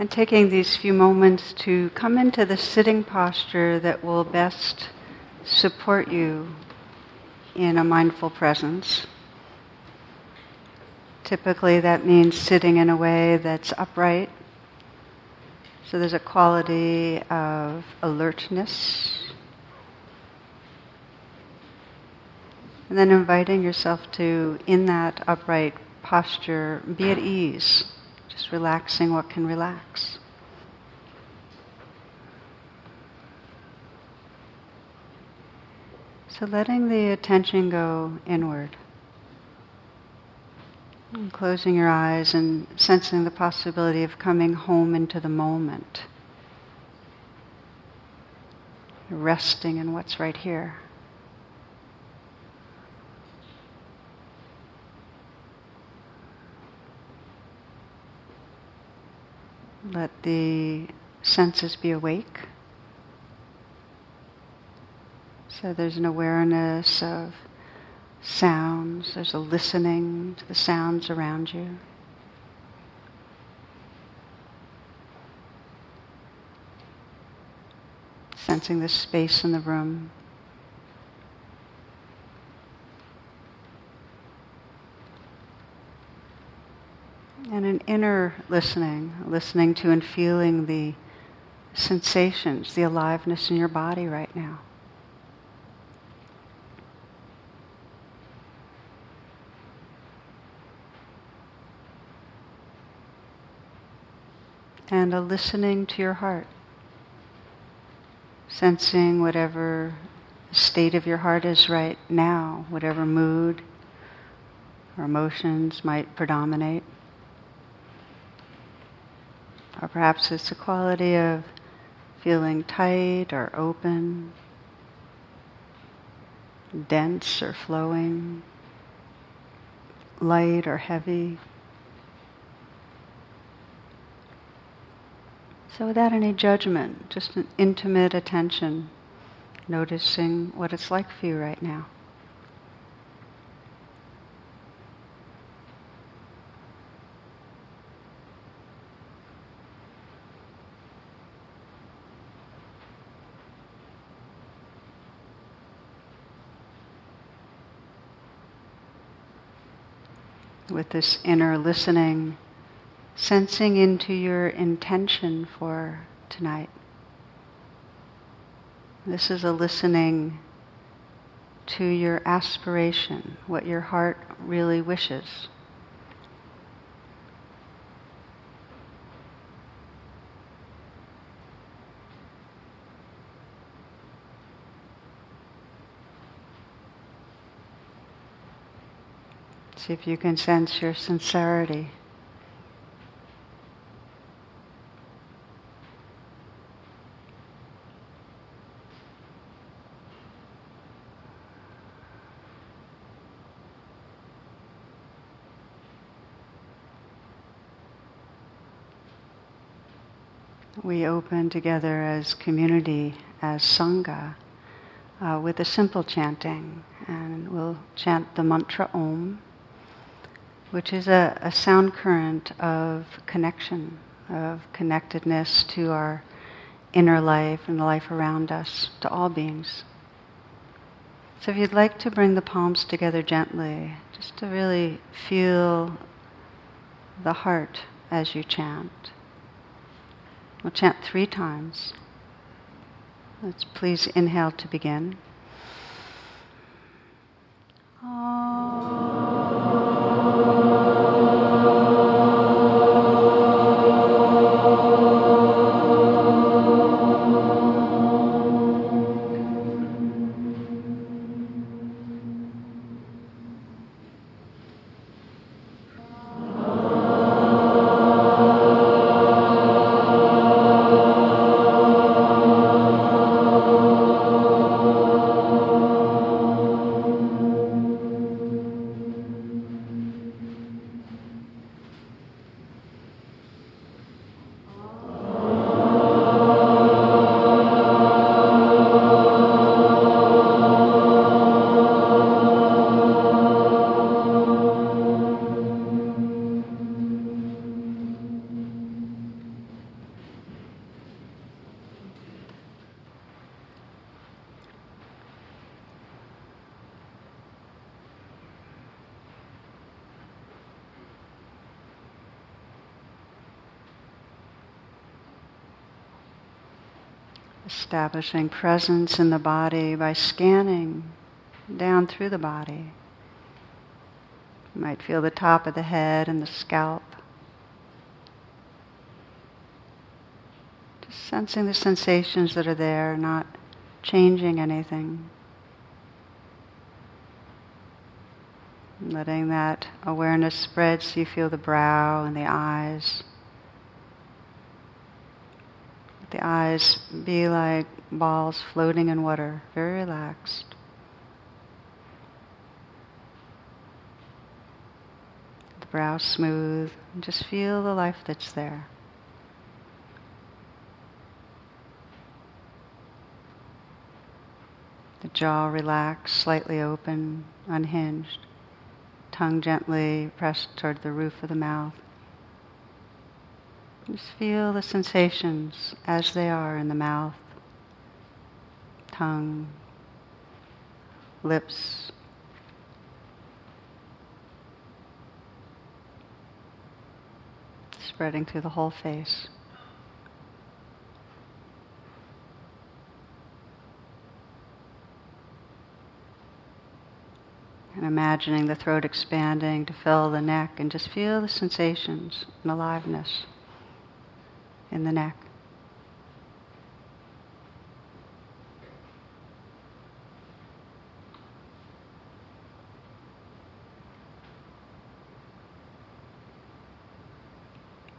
And taking these few moments to come into the sitting posture that will best support you in a mindful presence. Typically, that means sitting in a way that's upright. So there's a quality of alertness. And then inviting yourself to, in that upright posture, be at ease. Just relaxing what can relax. So letting the attention go inward. And closing your eyes and sensing the possibility of coming home into the moment. Resting in what's right here. Let the senses be awake. So there's an awareness of sounds, there's a listening to the sounds around you. Sensing the space in the room. And an inner listening, listening to and feeling the sensations, the aliveness in your body right now. And a listening to your heart, sensing whatever state of your heart is right now, whatever mood or emotions might predominate. Or perhaps it's a quality of feeling tight or open, dense or flowing, light or heavy. So without any judgment, just an intimate attention, noticing what it's like for you right now. With this inner listening, sensing into your intention for tonight. This is a listening to your aspiration, what your heart really wishes. See if you can sense your sincerity. We open together as community, as Sangha, uh, with a simple chanting. And we'll chant the mantra Om which is a, a sound current of connection, of connectedness to our inner life and the life around us, to all beings. So if you'd like to bring the palms together gently, just to really feel the heart as you chant. We'll chant three times. Let's please inhale to begin. Establishing presence in the body by scanning down through the body. You might feel the top of the head and the scalp. Just sensing the sensations that are there, not changing anything. Letting that awareness spread so you feel the brow and the eyes. The eyes be like balls floating in water, very relaxed. The brow smooth, just feel the life that's there. The jaw relaxed, slightly open, unhinged. Tongue gently pressed toward the roof of the mouth. Just feel the sensations as they are in the mouth, tongue, lips. Spreading through the whole face. And imagining the throat expanding to fill the neck and just feel the sensations and aliveness in the neck.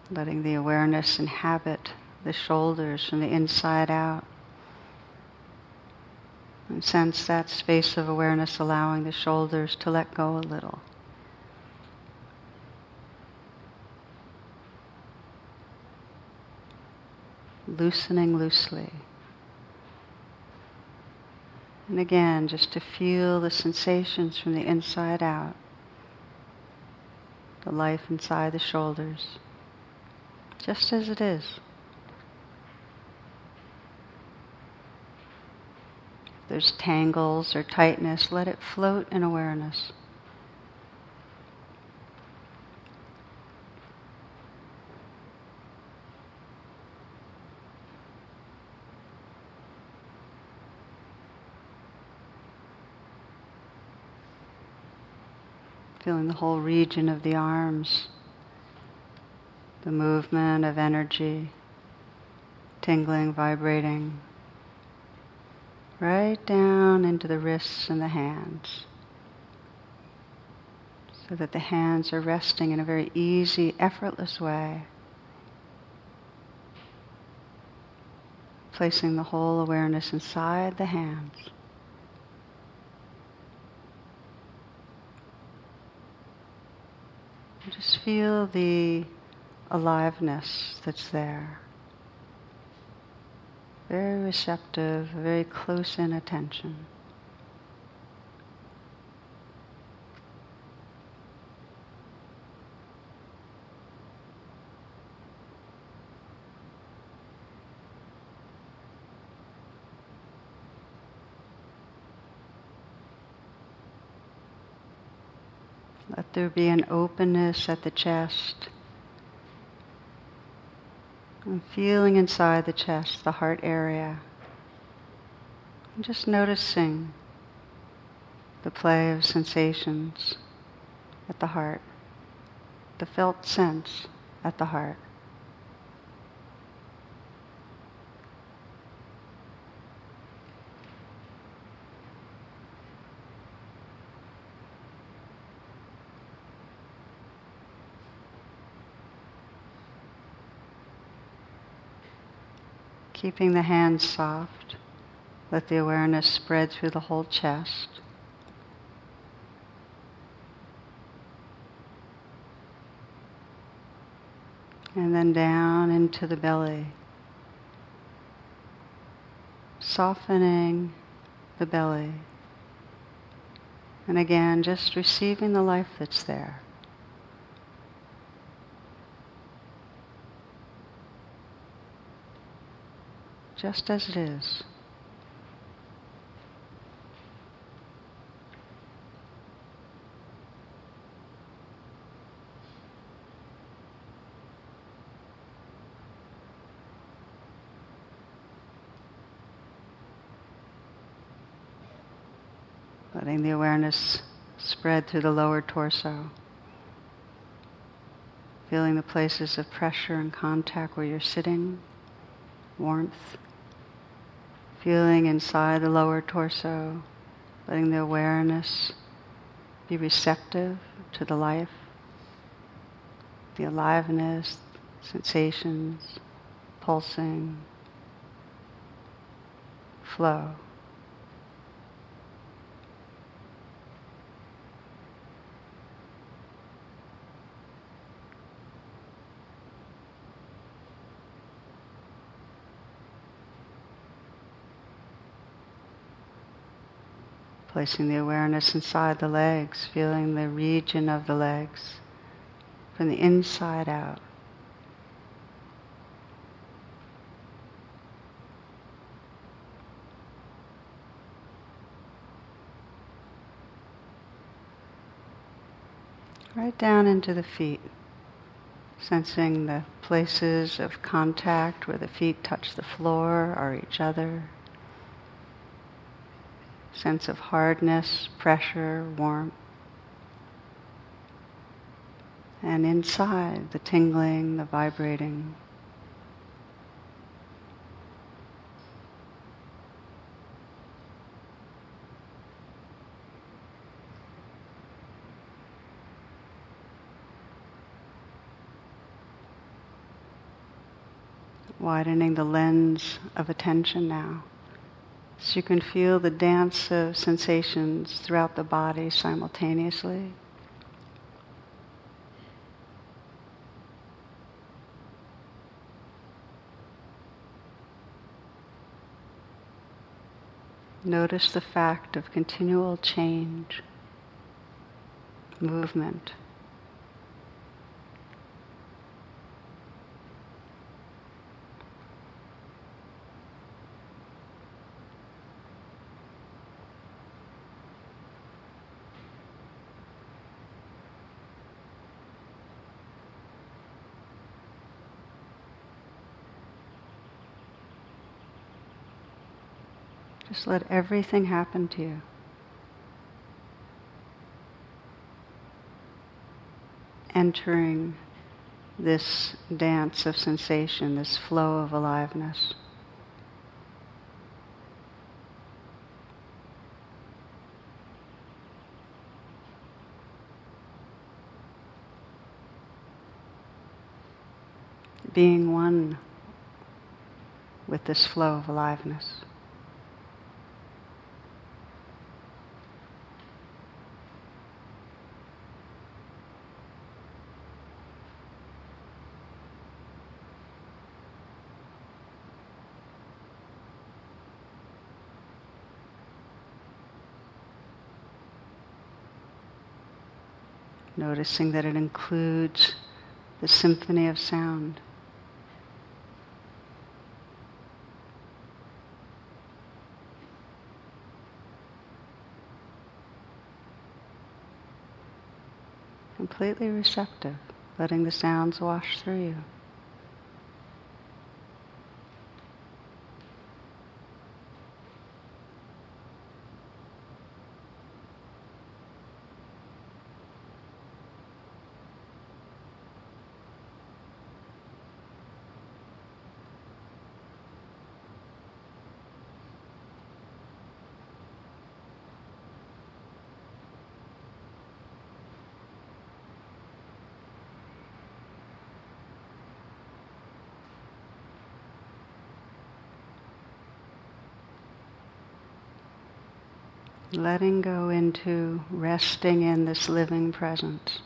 Letting the awareness inhabit the shoulders from the inside out. And sense that space of awareness allowing the shoulders to let go a little. Loosening loosely. And again, just to feel the sensations from the inside out, the life inside the shoulders, just as it is. There's tangles or tightness, let it float in awareness. Feeling the whole region of the arms, the movement of energy, tingling, vibrating, right down into the wrists and the hands. So that the hands are resting in a very easy, effortless way. Placing the whole awareness inside the hands. Just feel the aliveness that's there. Very receptive, very close in attention. Let there be an openness at the chest. And feeling inside the chest, the heart area. And just noticing the play of sensations at the heart, the felt sense at the heart. Keeping the hands soft, let the awareness spread through the whole chest. And then down into the belly, softening the belly. And again, just receiving the life that's there. just as it is. Letting the awareness spread through the lower torso. Feeling the places of pressure and contact where you're sitting, warmth, Feeling inside the lower torso, letting the awareness be receptive to the life, the aliveness, sensations, pulsing, flow. Placing the awareness inside the legs, feeling the region of the legs from the inside out. Right down into the feet, sensing the places of contact where the feet touch the floor or each other sense of hardness, pressure, warmth. And inside, the tingling, the vibrating. Widening the lens of attention now. So you can feel the dance of sensations throughout the body simultaneously. Notice the fact of continual change, movement. Just let everything happen to you. Entering this dance of sensation, this flow of aliveness. Being one with this flow of aliveness. Noticing that it includes the symphony of sound. Completely receptive, letting the sounds wash through you. Letting go into resting in this living presence.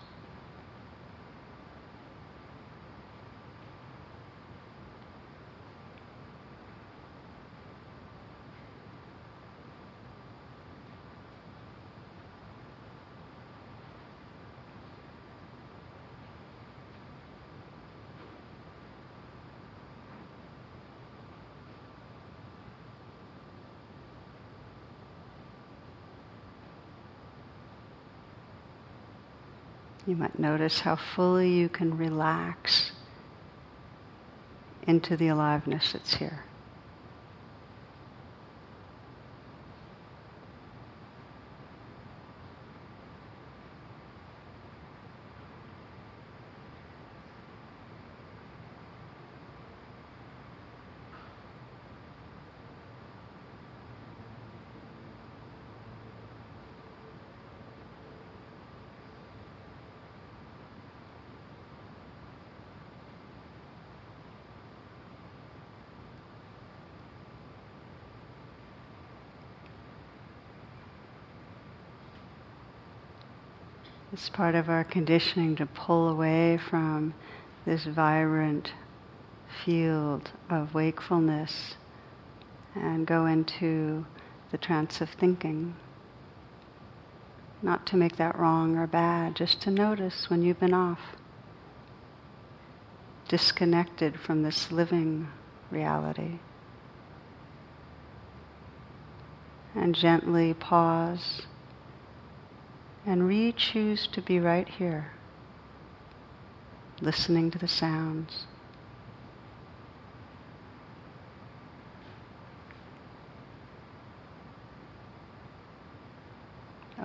You might notice how fully you can relax into the aliveness that's here. It's part of our conditioning to pull away from this vibrant field of wakefulness and go into the trance of thinking. Not to make that wrong or bad, just to notice when you've been off, disconnected from this living reality. And gently pause and re choose to be right here, listening to the sounds.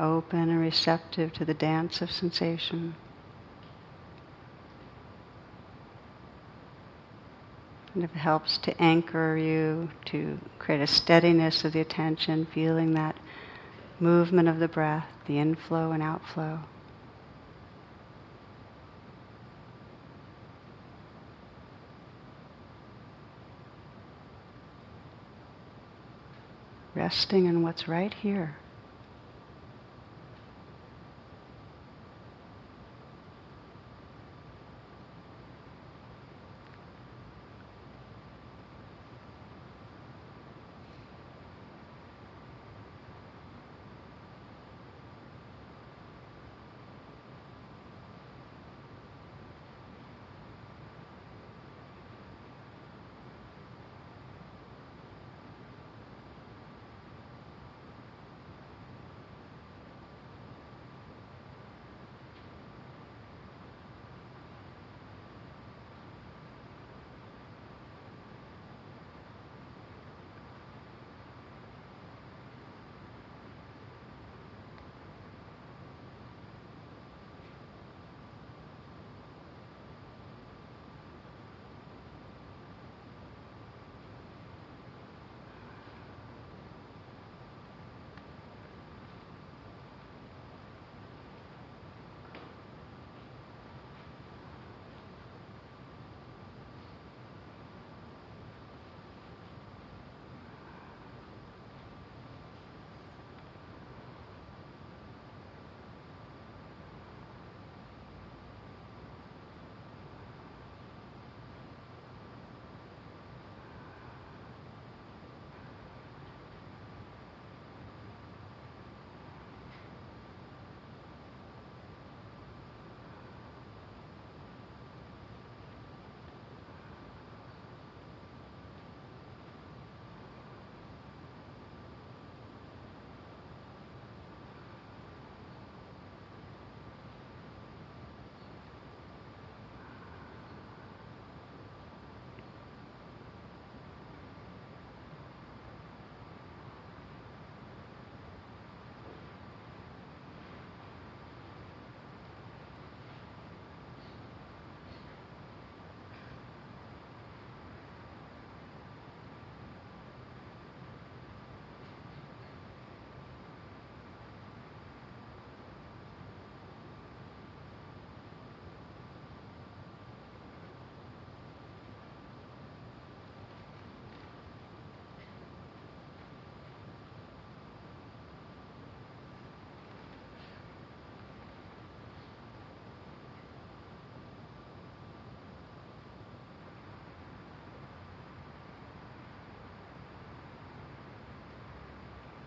open and receptive to the dance of sensation. And it helps to anchor you, to create a steadiness of the attention, feeling that movement of the breath, the inflow and outflow. Resting in what's right here.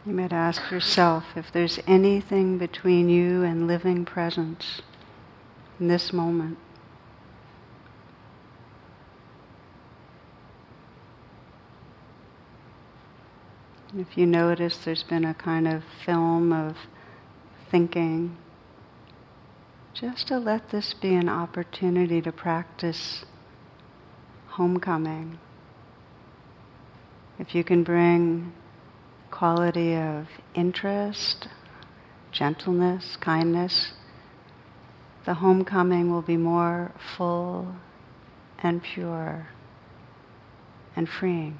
You might ask yourself if there's anything between you and living presence in this moment. If you notice there's been a kind of film of thinking, just to let this be an opportunity to practice homecoming. If you can bring quality of interest, gentleness, kindness, the homecoming will be more full and pure and freeing.